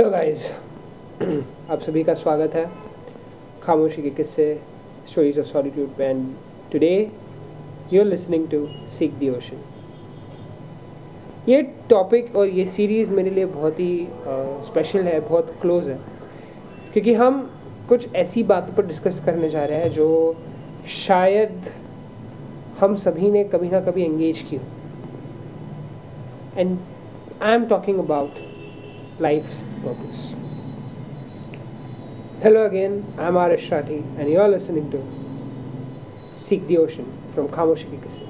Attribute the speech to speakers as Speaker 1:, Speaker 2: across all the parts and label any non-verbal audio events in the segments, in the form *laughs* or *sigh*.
Speaker 1: Hello guys *clears throat* आप सभी का स्वागत है खामोशी के किस्से stories of solitude and today you are listening to seek the ocean ये टॉपिक और ये सीरीज़ मेरे लिए बहुत ही स्पेशल है, बहुत क्लोज है। क्योंकि हम कुछ ऐसी बातों पर डिस्कस करने जा रहे हैं जो शायद हम सभी ने कभी ना कभी एंगेज की and I am talking about life's purpose. Hello again, I'm Arish Rathi, and you're listening to Seek the Ocean from Khamoshi Ki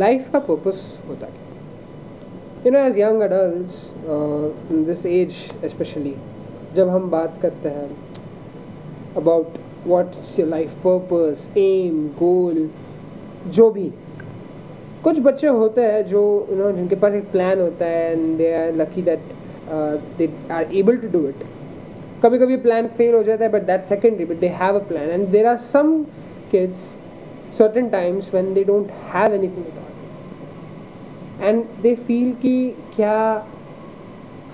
Speaker 1: life का पर्पस होता है। You know age young adult in this age specially जब हम बात करते हैं about what's your life purpose aim goal जो भी, कुछ बच्चे होते हैं जो यू नो जिनके पास एक प्लान होता है and they are lucky that they are able to do it कभी कभी प्लान फेल हो जाता है but that secondary but they have a plan and there are some kids certain times when they don't have anything at they feel कि क्या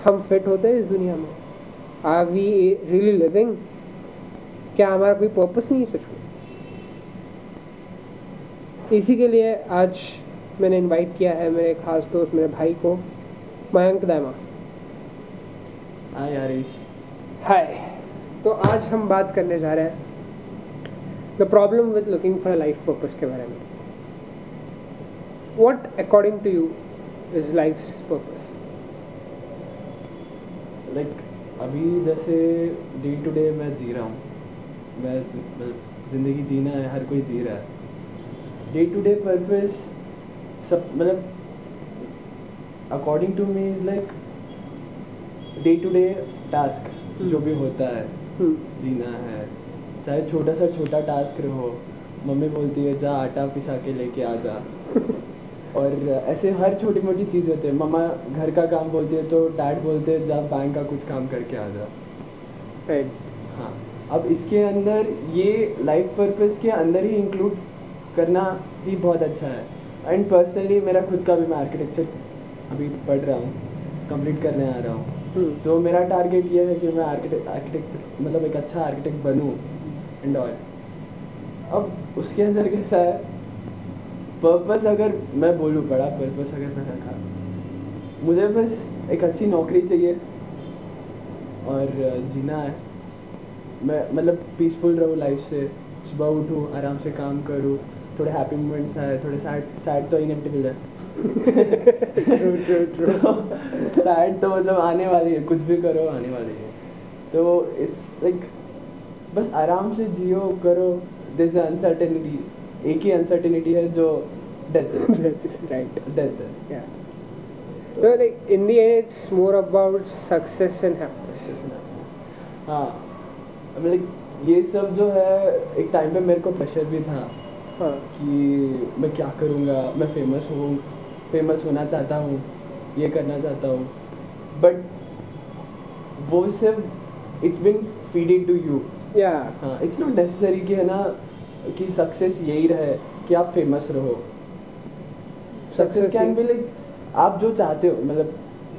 Speaker 1: हम fit होते हैं इस दुनिया में? आर वी रियली लिविंग क्या हमारा कोई पर्पस नहीं है सच में? इसी के लिए आज मैंने इनवाइट किया है मेरे खास दोस्त मेरे भाई को मयंक दामा।
Speaker 2: हाय हरीश
Speaker 1: हाय तो आज हम बात करने जा रहे हैं the problem with looking for life purpose के बारे में। What according to you is life purpose
Speaker 2: like अभी जैसे डे टू डे मैं जी रहा हूँ मैं ज़िंदगी जीना है हर कोई जी रहा है। डे टू डे पर्पस सब मतलब according to me is like day to day task जो भी होता है जीना है। चाहे छोटा सा छोटा टास्क रहो मम्मी बोलती है जा आटा पिसा के लेके आ जा। *laughs* और ऐसे हर छोटी मोटी चीज़ होती है। मम्मा घर का काम बोलती है तो डैड बोलते हैं जा बैंक का कुछ काम करके आ जा।
Speaker 1: राइट
Speaker 2: हाँ। अब इसके अंदर ये लाइफ पर्पस के अंदर ही इंक्लूड करना ही बहुत अच्छा है। एंड पर्सनली मेरा खुद का भी मैं आर्किटेक्चर अभी पढ़ रहा हूँ कंप्लीट करने आ रहा हूँ। Hmm. तो मेरा टारगेट ये है कि मैं आर्किटेक्ट आर्किटेक्चर मतलब एक अच्छा आर्किटेक्ट बनूँ एंड ऑल अब उसके अंदर कैसा है? पर्पस अगर मैं बोलूँ बड़ा पर्पस अगर मैं रखा मुझे बस एक अच्छी नौकरी चाहिए और जीना है। मैं मतलब पीसफुल रहूँ लाइफ से सुबह उठूँ आराम से काम करूँ थोड़े हैप्पी मोमेंट्स आए थोड़े सैड सैड तो इनेविटेबल है *laughs* तो सैड तो मतलब आने वाली है कुछ भी करो आने वाली है। तो इट्स लाइक बस आराम से जियो करो दिस अनसर्टेनिटी एक ही अनसर्टेनिटी है जो death
Speaker 1: right
Speaker 2: death
Speaker 1: Yeah. So like in the end, it's more about success and happiness.
Speaker 2: हाँ। मतलब ये सब जो है एक टाइम पे मेरे को प्रेशर भी था
Speaker 1: हाँ।
Speaker 2: कि मैं क्या करूँगा? मैं फ़ेमस हूँ फ़ेमस होना चाहता हूँ ये करना चाहता हूँ। बट वो सिर्फ़ it's been feeded to you
Speaker 1: Yeah.
Speaker 2: हाँ इट्स नॉट नेसेसरी कि है ना कि सक्सेस यही रहे कि आप फ़ेमस रहो। सक्सेस कैन बी लाइक आप जो चाहते हो मतलब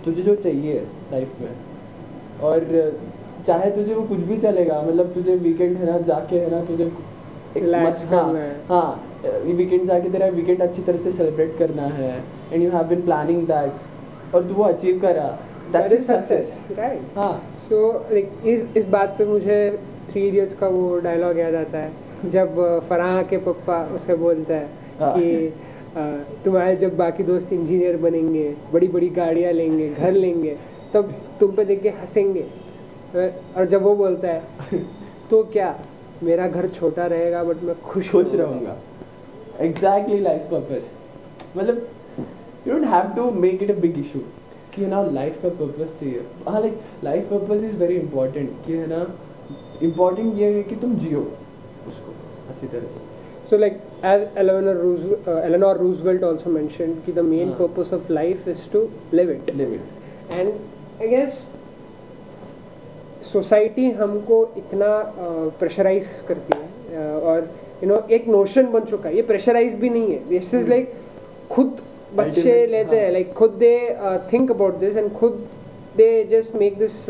Speaker 2: तुझे जो चाहिए लाइफ में। और चाहे तुझे वो कुछ भी चलेगा मतलब तुझे वीकेंड है ना जाके है ना तुझे हाँ,
Speaker 1: हाँ।
Speaker 2: वीकेंड जाके तेरा वीकेंड अच्छी तरह से सेलिब्रेट करना है। And you have been planning that और तू वो अचीव करा। That's
Speaker 1: That is
Speaker 2: success
Speaker 1: Right.
Speaker 2: हाँ।
Speaker 1: So like इस इस बात पे मुझे थ्री इडियट्स का वो डायलॉग याद आता है। जब फराह के पप्पा उसे बोलता है
Speaker 2: हाँ।
Speaker 1: कि तुम्हारे जब बाकी दोस्त इंजीनियर बनेंगे बड़ी बड़ी गाड़ियाँ लेंगे घर लेंगे तब तुम पे देख के हंसेंगे। और जब वो बोलता है तो क्या मेरा घर छोटा रहेगा बट मैं खुश
Speaker 2: खुश रहूँगा? एग्जैक्टली लाइफ पर्पज मतलब you don't have to make it a big issue कि है ना लाइफ का पर्पस चाहिए। हाँ like life purpose is very important कि है ना इंपॉर्टेंट ये है कि तुम जियो। उसको अच्छी तरह से
Speaker 1: So like as Eleanor, Roose- uh, Eleanor Roosevelt also mentioned, कि the main
Speaker 2: हाँ.
Speaker 1: purpose of life is to live it.
Speaker 2: Live it
Speaker 1: And I guess society हमको इतना प्रेशराइज uh, करती है uh, और यू you नो know, एक notion बन चुका है ये प्रेशराइज भी नहीं है दिस इज़। लाइक खुद बच्चे लेते हैं
Speaker 2: हाँ.
Speaker 1: लाइक खुद they think about this and खुद they just make this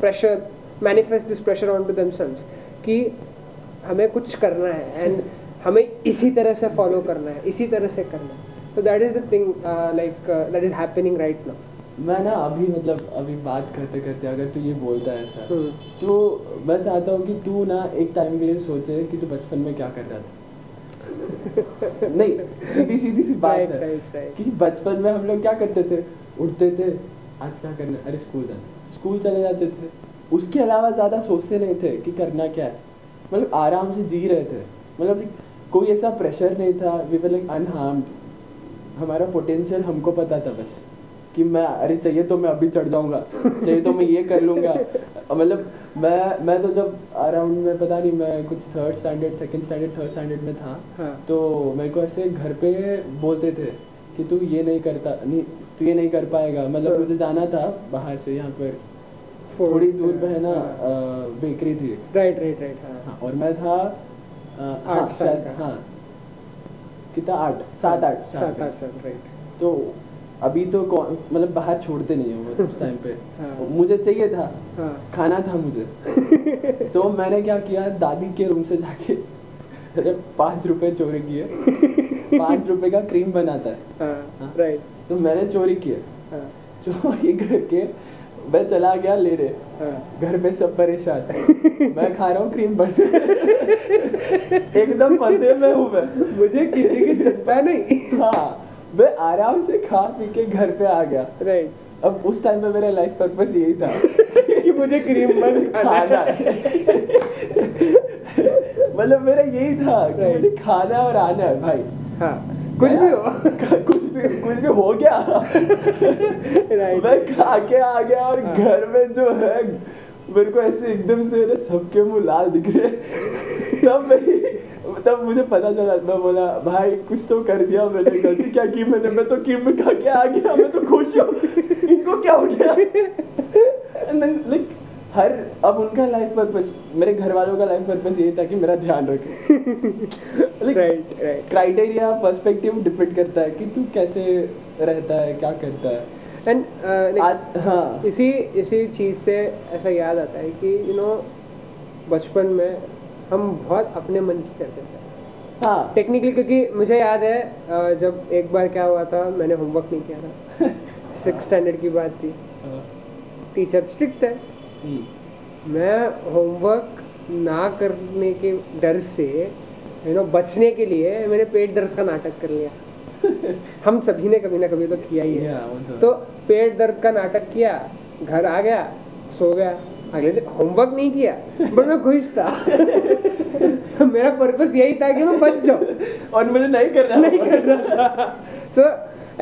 Speaker 1: pressure manifest this pressure on to themselves कि हमें कुछ करना है एंड हमें इसी तरह से फॉलो करना है इसी तरह से करना है। तो that is the thing like that is happening right now
Speaker 2: मैं ना अभी मतलब अभी बात करते करते अगर तू ये बोलता है ऐसा
Speaker 1: हम्म।
Speaker 2: तो मैं चाहता हूँ कि तू ना एक टाइम के लिए सोचे कि तू बचपन में क्या कर रहा था। *laughs* नहीं सीधी सीधी सी बात
Speaker 1: Right,
Speaker 2: है
Speaker 1: right, right.
Speaker 2: कि बचपन में हम लोग क्या करते थे? उठते थे आज क्या करना अरे स्कूल जाना। स्कूल चले जाते थे। उसके अलावा ज़्यादा सोचते नहीं थे कि करना क्या है। मतलब आराम से जी रहे थे। मतलब कोई ऐसा प्रेशर नहीं था। वी वर लाइक अनहार्म्ड हमारा पोटेंशियल हमको पता था बस कि मैं अरे चाहिए तो मैं अभी चढ़ जाऊँगा। चाहिए तो मैं ये कर लूँगा। मतलब मैं मैं तो जब अराउंड में पता नहीं मैं कुछ third standard second standard third standard में था
Speaker 1: हाँ।
Speaker 2: तो मेरे को ऐसे घर पे बोलते थे कि तू ये नहीं करता नहीं तू ये नहीं कर पाएगा। मतलब
Speaker 1: हाँ।
Speaker 2: मुझे जाना था बाहर से यहाँ पर। थोड़ी दूर पे है ना
Speaker 1: हाँ.
Speaker 2: बेकरी थी।
Speaker 1: राइट राइट राइट हाँ।
Speaker 2: हाँ और मैं था हाँ
Speaker 1: आठ साल का।
Speaker 2: हाँ। कितना? आठ। सात आठ
Speaker 1: सात आठ साल राइट
Speaker 2: तो अभी तो मतलब बाहर छोड़ते नहीं है वो *laughs* उस टाइम पे।
Speaker 1: हाँ।
Speaker 2: मुझे चाहिए था।
Speaker 1: हाँ।
Speaker 2: खाना था मुझे। *laughs* तो मैंने क्या किया दादी के रूम से जाके अरे पाँच रुपए चोरी किए। *laughs* पाँच रुपए का क्रीम बनाता है।
Speaker 1: हाँ
Speaker 2: हाँ।
Speaker 1: राइट
Speaker 2: तो मैंने चोरी किए।
Speaker 1: हाँ।
Speaker 2: चोरी करके मैं चला गया लेने।
Speaker 1: हाँ।
Speaker 2: घर पे सब परेशान। मैं खा रहा हूँ क्रीम बन एकदम मज़े में हूँ मैं।
Speaker 1: मुझे किसी की चिंता नहीं।
Speaker 2: हाँ मैं आराम से खा पी के घर पे आ गया।
Speaker 1: राइट
Speaker 2: अब उस टाइम में मेरा लाइफ पर्पस यही था।
Speaker 1: कि मुझे क्रीम बन *laughs* खाना।
Speaker 2: मतलब मेरा यही था कि मुझे खाना और आना है भाई।
Speaker 1: हाँ। कुछ भी हो। *laughs*
Speaker 2: कुछ भी कुछ भी हो गया। मैं खा के आ गया और
Speaker 1: हाँ।
Speaker 2: घर में जो है मेरे को ऐसे एकदम से ना सबके मुँह लाल दिख रहे तब मैं तब मुझे पता चला मैं बोला भाई कुछ तो कर दिया मैंने गलती क्या की मैंने? मैं तो कीम खा के आ गया मैं तो खुश हूँ। इनको क्या हो गया? Like, हर अब उनका लाइफ पर्पस मेरे घर वालों का लाइफ पर्पस यही था कि मेरा ध्यान रखे।
Speaker 1: Right right
Speaker 2: criteria perspective depend करता है कि तू कैसे रहता है क्या करता है।
Speaker 1: एंड uh,
Speaker 2: आज हाँ।
Speaker 1: uh, इसी इसी चीज़ से ऐसा याद आता है कि यू नो बचपन में हम बहुत अपने मन की करते थे।
Speaker 2: हाँ।
Speaker 1: टेक्निकली क्योंकि मुझे याद है जब एक बार क्या हुआ था मैंने होमवर्क नहीं किया था। *laughs* सिक्स स्टैंडर्ड की बात थी। टीचर स्ट्रिक्ट है।
Speaker 2: हम्म,
Speaker 1: मैं होमवर्क ना करने के डर से यू नो बचने के लिए मैंने पेट दर्द का नाटक कर लिया। *laughs* हम सभी ने कभी ना कभी तो किया ही है।
Speaker 2: Yeah, तो-
Speaker 1: तो पेट दर्द का नाटक किया घर आ गया सो गया। अगले दिन होमवर्क नहीं किया बट मैं खुश था। *laughs* मेरा पर्पस यही था कि मैं बच जाऊँ।
Speaker 2: और मुझे नहीं करना
Speaker 1: नहीं करना था। So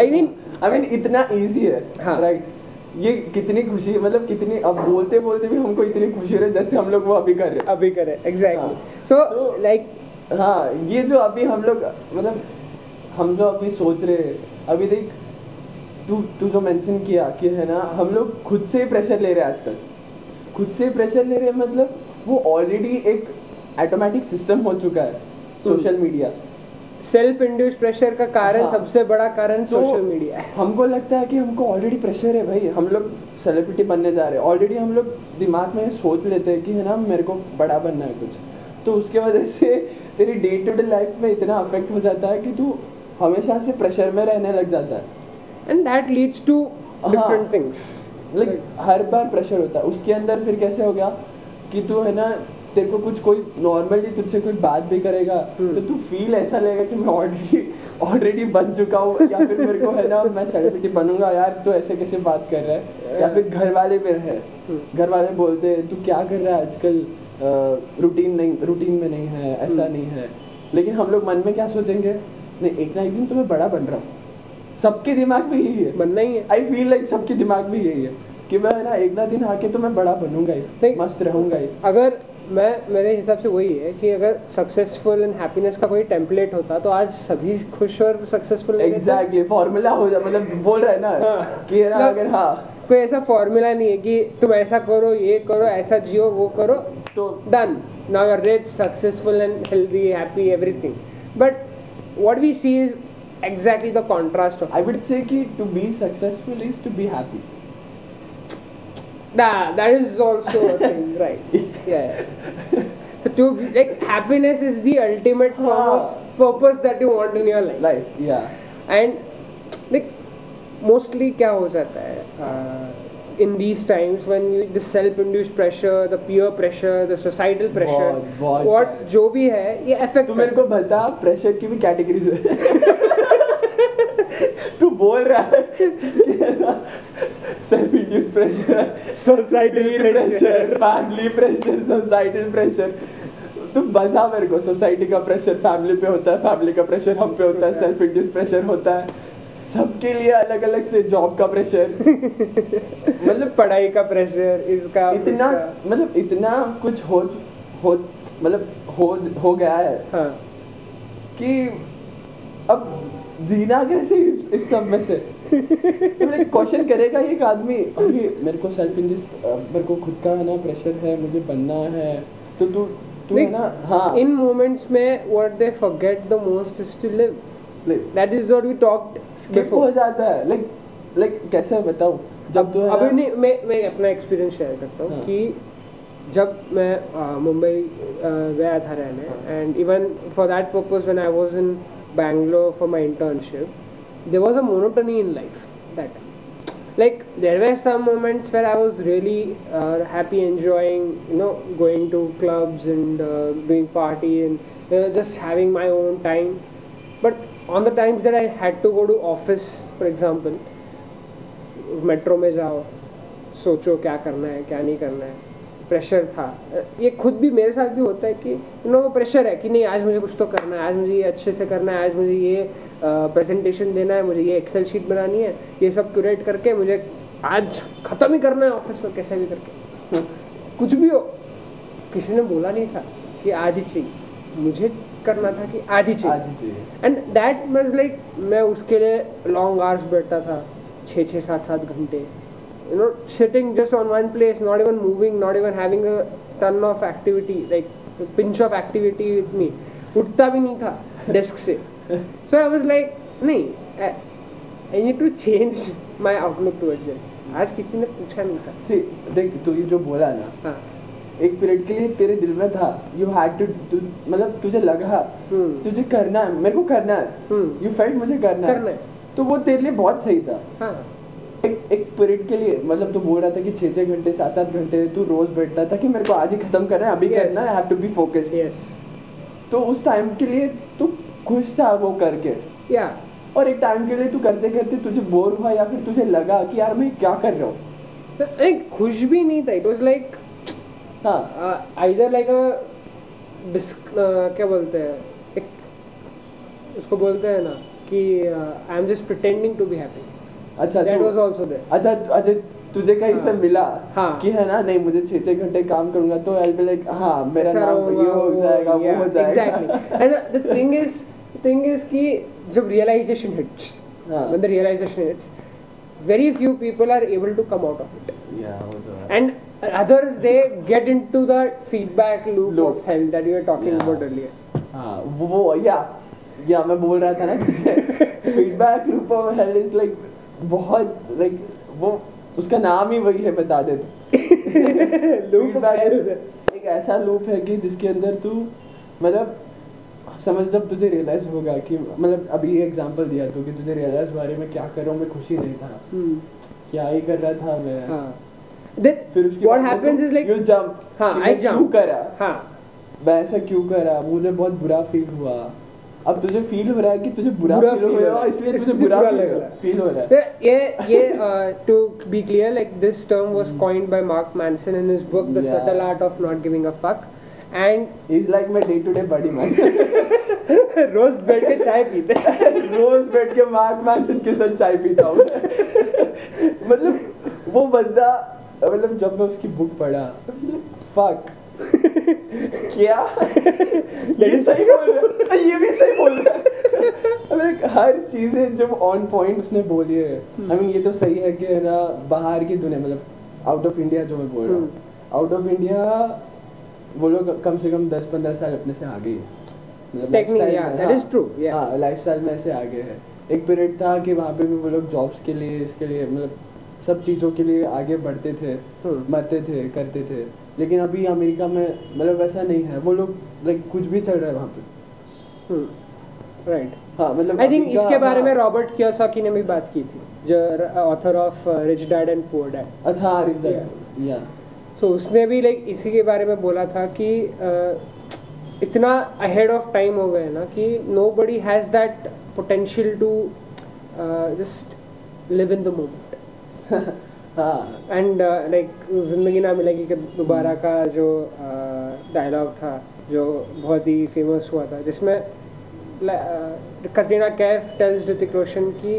Speaker 1: I mean
Speaker 2: I mean इतना इजी है
Speaker 1: हाँ।
Speaker 2: राइट ये कितनी खुशी मतलब कितनी अब बोलते बोलते भी हमको इतनी खुशी हो रही है जैसे हम लोग वो अभी कर रहे
Speaker 1: अभी करे एग्जैक्टली
Speaker 2: हाँ।
Speaker 1: सो
Speaker 2: तो-
Speaker 1: लाइक
Speaker 2: हाँ ये जो अभी हम लोग मतलब हम जो अभी सोच रहे हैं अभी देख तू तू जो मेंशन किया कि है ना हम लोग खुद से प्रेशर ले रहे हैं आजकल। खुद से प्रेशर ले रहे हैं मतलब वो ऑलरेडी एक ऑटोमेटिक सिस्टम हो चुका है social media
Speaker 1: self induce pressure का कारण
Speaker 2: हाँ।
Speaker 1: सबसे बड़ा कारण
Speaker 2: तो
Speaker 1: सोशल मीडिया है।
Speaker 2: हमको लगता है कि हमको ऑलरेडी प्रेशर है भाई। हम लोग सेलिब्रिटी बनने जा रहे हैं। ऑलरेडी हम लोग दिमाग में सोच लेते हैं कि है ना मेरे को बड़ा बनना है कुछ। तो उसके वजह से तेरी डे टू डे लाइफ में इतना अफेक्ट हो जाता है कि तू हमेशा से प्रेशर में रहने लग जाता है।
Speaker 1: And that leads
Speaker 2: to.
Speaker 1: Different things
Speaker 2: like हर बार प्रेशर होता है। उसके अंदर फिर कैसे हो गया कि तू है ना तेरे को कुछ कोई नॉर्मली तुझसे कोई बात भी करेगा
Speaker 1: हम्म।
Speaker 2: तो तू फील ऐसा लगेगा कि मैं ऑलरेडी ऑलरेडी बन चुका हूँ या फिर मेरे को है ना मैं सेलिब्रिटी बनूँगा यार तो ऐसे कैसे बात कर रहा है या फिर घर वाले भी रहे
Speaker 1: हम्म।
Speaker 2: घर वाले बोलते हैं तू क्या कर रहा है आजकल रूटीन नहीं रूटीन में नहीं है ऐसा
Speaker 1: हम्म।
Speaker 2: नहीं है लेकिन हम लोग मन में क्या सोचेंगे नहीं एक ना एक दिन तो मैं बड़ा बन रहा हूँ सबके दिमाग में यही है
Speaker 1: बनना ही है
Speaker 2: आई फील लाइक सबके दिमाग में यही है कि मैं ना एक ना दिन आके तो मैं बड़ा बनूँगा ही। मस्त रहूँगा ही
Speaker 1: अगर मैं मेरे हिसाब से वही है कि अगर सक्सेसफुल एंड हैप्पीनेस का कोई टेम्पलेट होता तो आज सभी खुश और सक्सेसफुल
Speaker 2: एग्जैक्टली फॉर्मूला हो जा मतलब बोल रहा है ना
Speaker 1: हाँ।
Speaker 2: कि ना
Speaker 1: मतलब-
Speaker 2: अगर हाँ।
Speaker 1: कोई ऐसा फॉर्मूला नहीं है कि तुम ऐसा करो ये करो ऐसा जियो वो करो
Speaker 2: तो
Speaker 1: done now you're rich successful and healthy happy everything but what we see is exactly the contrast of
Speaker 2: I would say कि to be successful is to be happy
Speaker 1: nah, that is also a thing right yeah, yeah. so to like happiness is the ultimate form of purpose that you want in your life
Speaker 2: life या
Speaker 1: and like mostly क्या हो जाता है uh, in these times when you the self-induced pressure the peer pressure the societal pressure
Speaker 2: बहुत- बहुत
Speaker 1: what। जो भी है ये affect
Speaker 2: तू मेरे को बता प्रेशर की भी कैटेगरीज है तू बोल रहा है self induce pressure
Speaker 1: Societal
Speaker 2: pressure family pressure societal pressure तू बता मेरे को सोसाइटी का प्रेशर फैमिली पे होता है फैमिली का प्रेशर हम पे होता है सेल्फ इंड्यूस प्रेशर होता है। सबके लिए अलग अलग से जॉब का प्रेशर *laughs*
Speaker 1: मतलब पढ़ाई का प्रेशर इसका
Speaker 2: इतना मतलब इतना कुछ हो हो मतलब हो हो गया है
Speaker 1: हाँ।
Speaker 2: कि अब जीना कैसे इस, इस सब में से? *laughs* मतलब क्वेश्चन करेगा एक आदमी। अरे मेरे को सेल्फ इन दिस मेरे को खुद का है ना प्रेशर है मुझे बनना है। तो तू तू है ना? हाँ।
Speaker 1: इन मोमेंट्स में what they forget the most is to live that is what we talked
Speaker 2: skip हो जाता है। लाइक लाइक कैसे बताऊँ? जब तू
Speaker 1: अभी नहीं मैं मैं अपना एक्सपीरियंस शेयर करता हूँ
Speaker 2: हाँ।
Speaker 1: कि जब मैं मुंबई गया था रहने। And even for that purpose when I was in Bangalore for my internship there was a monotony in life that like there were some moments where I was really uh, happy enjoying you know going to clubs and uh, doing party and you know, just having my own time but on the times that I had to go to office for example metro में जाओ सोचो क्या करना है क्या नहीं करना है Pressure था। ये खुद भी मेरे साथ भी होता है कि यू नो वो प्रेशर है कि नहीं आज मुझे कुछ तो करना है आज मुझे ये अच्छे से करना है आज मुझे ये प्रेजेंटेशन देना है मुझे ये एक्सेल शीट बनानी है ये सब क्यूरेट करके मुझे आज ख़त्म ही करना है ऑफ़िस में कैसे भी करके। कुछ भी हो किसी ने बोला नहीं था कि आज ही चाहिए। मुझे करना था कि आज ही चाहिए।
Speaker 2: आज ही चाहिए।
Speaker 1: एंड दैट मज लाइक मैं उसके लिए लॉन्ग आवर्स बैठता था छः छः सात सात घंटे। You know sitting just on one place not even moving not even having a ton of activity like pinch of activity with me उठता भी नहीं था डेस्क से। सो आई वाज लाइक नहीं I need to change my outlook towards it आज किसी ने पूछा नहीं था।
Speaker 2: सी देख तू ये जो बोला ना
Speaker 1: हाँ।
Speaker 2: एक पीरियड के लिए तेरे दिल में था यू हैड टू मतलब तुझे लगा
Speaker 1: हम्म।
Speaker 2: तुझे करना है मेरे को करना है।
Speaker 1: हम्म।
Speaker 2: यू फेल्ट मुझे करना
Speaker 1: करना
Speaker 2: है। तो वो तेरे लिए बहुत सही था।
Speaker 1: हाँ।
Speaker 2: एक एक पीरियड के लिए मतलब तू बोल रहा था कि छः छः घंटे सात सात घंटे तू रोज बैठता था कि मेरे को आज ही खत्म करना है अभी
Speaker 1: Yes.
Speaker 2: करना है have to be focused
Speaker 1: yes
Speaker 2: तो उस टाइम के लिए तू खुश था वो करके?
Speaker 1: या yeah.
Speaker 2: और एक टाइम के लिए तू करते करते तुझे बोर हुआ या फिर तुझे लगा कि यार मैं क्या कर रहा हूँ?
Speaker 1: लाइक खुश भी नहीं था. इट वाज लाइक
Speaker 2: हाँ.
Speaker 1: आइदर लाइक अ क्या बोलते हैं एक उसको बोलते हैं ना कि I am just pretending to be happy
Speaker 2: अच्छा
Speaker 1: दैट
Speaker 2: तू-
Speaker 1: वाज आल्सो देयर
Speaker 2: अच्छा अजय तुझे कहीं से
Speaker 1: हाँ।
Speaker 2: मिला
Speaker 1: हाँ।
Speaker 2: कि है ना नहीं मुझे छः छः घंटे काम करूँगा तो आई बी लाइक हाँ मेरा नाम ये हो जाएगा वो हो जाएगा
Speaker 1: exactly and the thing is thing is कि जब रियलाइजेशन हिट्स
Speaker 2: हाँ।
Speaker 1: when the realization hits very few people are able to come out of it
Speaker 2: या वो तो है
Speaker 1: and others they get into the feedback loop,
Speaker 2: Loop.
Speaker 1: of hell that you were talking
Speaker 2: Yeah.
Speaker 1: about earlier
Speaker 2: हाँ वो या या मैं बोल रहा था ना feedback loop of hell is like बहुत लाइक वो उसका नाम ही वही है बता दे तू। *laughs*
Speaker 1: Hell.
Speaker 2: एक ऐसा लूप है कि जिसके अंदर तू मतलब समझ जब तुझे रियलाइज़ होगा कि मतलब अभी एग्जांपल दिया तो कि तुझे रियलाइज़ हुआ अरे मैं क्या कर रहा हूँ मैं खुशी नहीं था।
Speaker 1: Hmm.
Speaker 2: क्या ही कर रहा था मैं।
Speaker 1: हाँ.
Speaker 2: फिर उसके बाद
Speaker 1: happens is like
Speaker 2: you jump
Speaker 1: हाँ, I
Speaker 2: क्यों करा?
Speaker 1: हाँ।
Speaker 2: मैं ऐसा क्यों करा? मुझे बहुत बुरा फील हुआ। अब तुझे फील हो रहा है कि तुझे बुरा
Speaker 1: बुरा
Speaker 2: फील हो रहा है। इसलिए तुझे बुरा फील
Speaker 1: लग
Speaker 2: हो
Speaker 1: रहा है।
Speaker 2: फील हो रहा है।
Speaker 1: ये ये be clear like this term was coined by Mark Manson in his book The
Speaker 2: Yeah.
Speaker 1: Subtle Art of Not Giving a Fuck. And
Speaker 2: is like my day to day body man
Speaker 1: रोज बैठ के चाय पीते *laughs*
Speaker 2: रोज बैठ के mark Manson के साथ चाय पीता हूँ। *laughs* मतलब वो बंदा मतलब जब मैं उसकी बुक पढ़ा फक *laughs* क्या? ये सही बोल रहा है? ये भी सही बोल रहा है? लाइक हर चीज़ें जब ऑन पॉइंट उसने बोली है आई मीन ये तो सही है कि है ना बाहर की दुनिया मतलब आउट ऑफ़ इंडिया जो मैं बोल रहा हूँ आउट ऑफ़ इंडिया वो लोग कम से कम दस पंद्रह साल अपने से आगे हैं। मतलब में, हाँ,
Speaker 1: yeah.
Speaker 2: हाँ में ऐसे आगे है। एक पीरियड था कि वहाँ पे भी वो लोग जॉब्स के लिए इसके लिए मतलब सब चीज़ों के लिए आगे बढ़ते थे
Speaker 1: हम्म।
Speaker 2: मरते थे करते थे। लेकिन अभी अमेरिका में मतलब वैसा नहीं है। वो लोग लाइक कुछ भी चल रहा है वहाँ पे।
Speaker 1: राइट
Speaker 2: हाँ मतलब
Speaker 1: आई थिंक इसके बारे में
Speaker 2: हाँ।
Speaker 1: रॉबर्ट कियोसाकी ने भी बात की थी जो author of rich dad and poor dad
Speaker 2: अच्छा हाँ रिच
Speaker 1: Yeah.
Speaker 2: या
Speaker 1: सो उसने भी लाइक इसी के बारे में बोला था कि uh, इतना अहेड ऑफ़ टाइम हो गए ना कि nobody has that potential to just live in the moment
Speaker 2: हाँ
Speaker 1: एंड लाइक ज़िंदगी ना मिलेगी कि दोबारा का जो डायलॉग uh, था जो बहुत ही फ़ेमस हुआ था जिसमें कटरीना कैफ टेल्स ऋतिक रोशन की.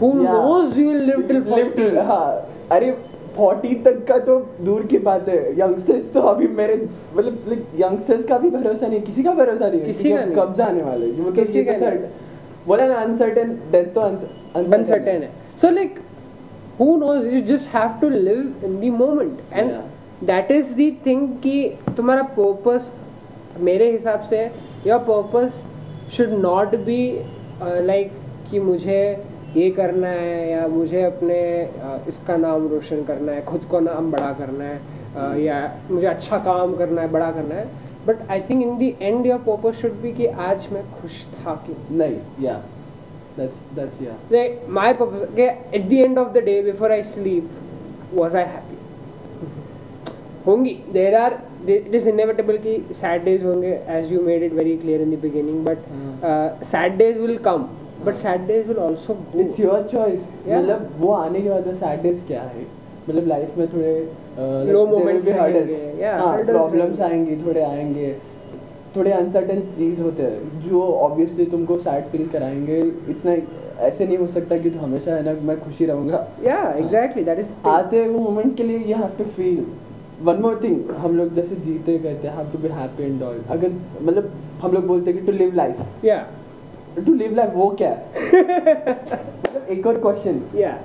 Speaker 1: Who knows you will
Speaker 2: live till
Speaker 1: 40
Speaker 2: हाँ अरे फोर्टी तक का तो दूर की बात है। यंगस्टर्स तो अभी मेरे मतलब यंगस्टर्स का भी भरोसा नहीं किसी का भरोसा नहीं है
Speaker 1: किसी
Speaker 2: का कब जाने वाले हैं। तो
Speaker 1: किसी
Speaker 2: तो
Speaker 1: का
Speaker 2: सर्ट बोला ना अनसर्टेन डेथ तो
Speaker 1: uncertain है। So like who knows you just have to live in the moment and
Speaker 2: Yeah.
Speaker 1: that is the thing कि तुम्हारा पर्पस मेरे हिसाब से your purpose should not be uh, like कि मुझे ये करना है या मुझे अपने uh, इसका नाम रोशन करना है खुद को नाम बड़ा करना है uh, mm. या मुझे अच्छा काम करना है बड़ा करना है but I think in the end your purpose should be कि आज मैं खुश था कि
Speaker 2: नहीं या दैट्स दैट्स या
Speaker 1: like my purpose okay, at the end of the day before i sleep was i happy होंगी there are it is inevitable कि sad days होंगे as you made it very clear in the beginning but uh, sad days will come but sad days will also go
Speaker 2: it's your choice
Speaker 1: Yeah.
Speaker 2: मतलब वो आने के बाद में sadness क्या है मतलब लाइफ में थोड़े
Speaker 1: yeah, hurdles
Speaker 2: प्रॉब्लम्स। आएँगी थोड़े आएँगे थोड़े अनसर्टेन चीज़ होते हैं। जो ऑब्वियसली तुमको सैड फील कराएँगे इट्स ना ऐसे नहीं हो सकता कि तो हमेशा है ना मैं खुशी रहूँगा।
Speaker 1: That is the thing.
Speaker 2: आते वो मोमेंट के लिए you have to feel one more thing हम लोग जैसे जीते कहते हैं have to be happy and all अगर मतलब हम लोग बोलते हैं कि to live life
Speaker 1: yeah.
Speaker 2: To live life वो क्या *laughs* मतलब एक और क्वेश्चन
Speaker 1: yeah.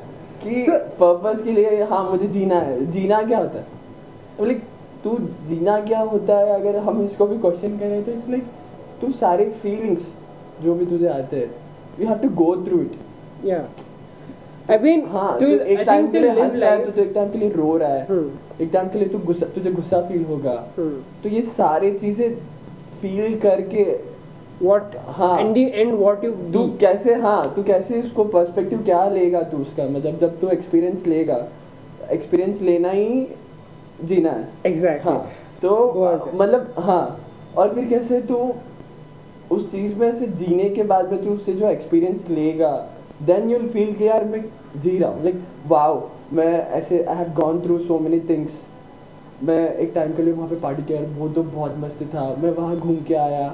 Speaker 2: कि पर्पस के लिए हाँ मुझे जीना है। जीना क्या होता है? लाइक तू जीना क्या होता है? अगर हम इसको भी क्वेश्चन करें तो इट्स लाइक तू सारे फीलिंग्स जो भी तुझे आते हैं you have to go through it
Speaker 1: yeah. I mean
Speaker 2: हाँ
Speaker 1: to,
Speaker 2: तो एक टाइम के लिए हंस रहा है
Speaker 1: life
Speaker 2: तो एक टाइम के लिए रो रहा है।
Speaker 1: Hmm.
Speaker 2: एक टाइम के लिए तू गुस्सा तुझे गुस्सा फील होगा।
Speaker 1: Hmm.
Speaker 2: तो ये सारे चीज़ें फील करके
Speaker 1: what
Speaker 2: हाँ।
Speaker 1: the end what you
Speaker 2: तू कैसे हाँ तू कैसे इसको पर्सपेक्टिव क्या लेगा तू उसका? मतलब जब तू एक्सपीरियंस लेगा एक्सपीरियंस लेना ही जीना है।
Speaker 1: Exactly.
Speaker 2: हाँ तो मतलब हाँ और फिर कैसे तू उस चीज़ में से जीने के बाद में तू उससे जो एक्सपीरियंस लेगा देन यूल फील कि यार मैं जी रहा हूँ। लाइक वाओ मैं ऐसे I have gone through so many things मैं एक टाइम के लिए वहाँ पे पार्टी किया वो तो बहुत मस्त था। मैं वहाँ घूम के आया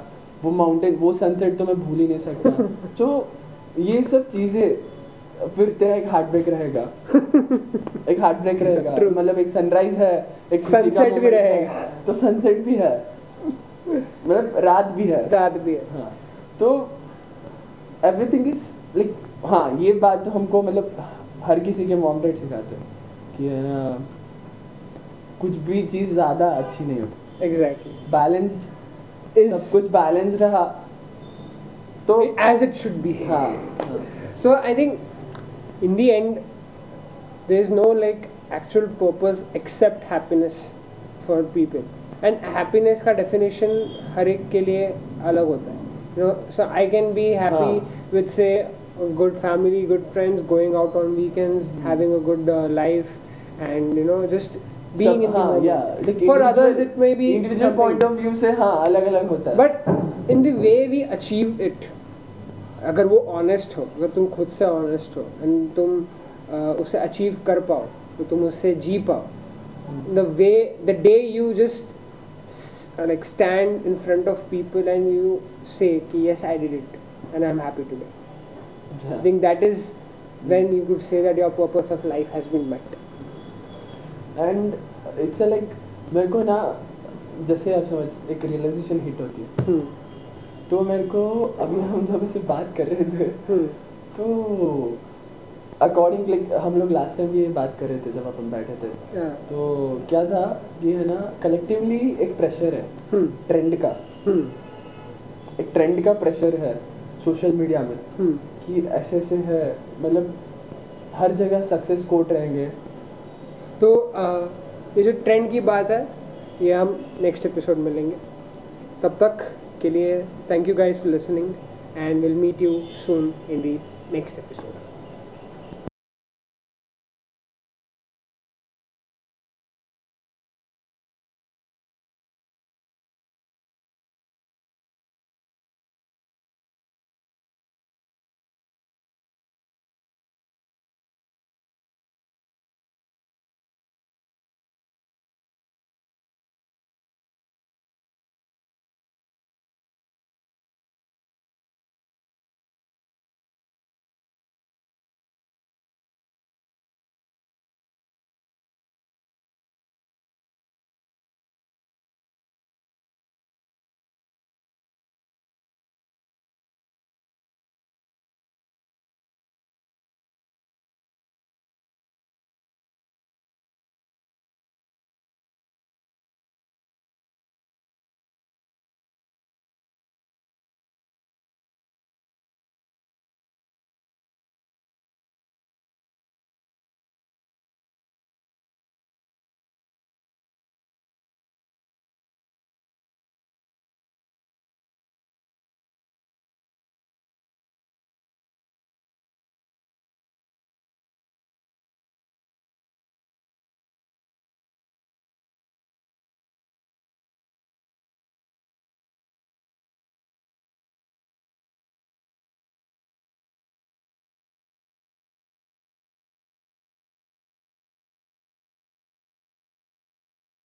Speaker 2: वो माउंटेन वो सनसेट तो मैं भूल ही नहीं सकता। *laughs* तो ये सब चीज़ें फिर तेरा एक हार्ट ब्रेक रहेगा। *laughs* एक हार्ट ब्रेक रहेगा मतलब एक सनराइज है एक
Speaker 1: Sunset भी रहेगा।
Speaker 2: तो सनसेट भी है। मतलब रात भी है।
Speaker 1: रात भी है।
Speaker 2: हाँ। तो एवरीथिंग इज़ लाइक हाँ ये बात तो हमको मतलब हर किसी के मॉम डैड सिखाते हैं कि है ना कुछ भी चीज़ ज़्यादा अच्छी नहीं होती।
Speaker 1: एग्जैक्टली
Speaker 2: बैलेंस्ड
Speaker 1: is
Speaker 2: सब कुछ बैलेंस रहा। तो
Speaker 1: एज इट शुड be.
Speaker 2: हाँ।
Speaker 1: So i think in the end there is no like actual purpose except happiness for people and happiness का definition हर एक के लिए अलग होता है you know so i can be happy
Speaker 2: हाँ.
Speaker 1: with say a good family good friends going out on weekends having a good uh, life and you know just being
Speaker 2: सब
Speaker 1: in the
Speaker 2: हाँ
Speaker 1: moment.
Speaker 2: yeah like
Speaker 1: for others
Speaker 2: individual-
Speaker 1: it may be
Speaker 2: individual
Speaker 1: something-
Speaker 2: point of view से हाँ अलग अलग होता है
Speaker 1: but in the way we achieve it अगर वो ऑनेस्ट हो अगर तुम खुद से ऑनेस्ट हो एंड तुम उसे अचीव कर पाओ तो तुम उसे जी पाओ। The way the day you just like stand in front of people and you say कि yes I did it and I am happy today I think that is when you could say that your purpose of life has been met
Speaker 2: and it's like मेरे को ना जैसे आप समझ एक realisation hit होती है. तो मेरे को अभी हम जब ऐसे बात कर रहे थे
Speaker 1: Hmm.
Speaker 2: तो अकॉर्डिंग लाइक हम लोग लास्ट टाइम ये बात कर रहे थे जब अपन बैठे थे
Speaker 1: Yeah.
Speaker 2: तो क्या था ये है ना कलेक्टिवली एक प्रेशर है
Speaker 1: Hmm.
Speaker 2: ट्रेंड का
Speaker 1: Hmm.
Speaker 2: एक ट्रेंड का प्रेशर है सोशल मीडिया में
Speaker 1: Hmm.
Speaker 2: कि ऐसे ऐसे है मतलब हर जगह सक्सेस कोट रहेंगे
Speaker 1: तो uh, ये जो ट्रेंड की बात है ये हम नेक्स्ट एपिसोड में लेंगे तब तक के लिए thank you guys for listening and will meet you soon in the next episode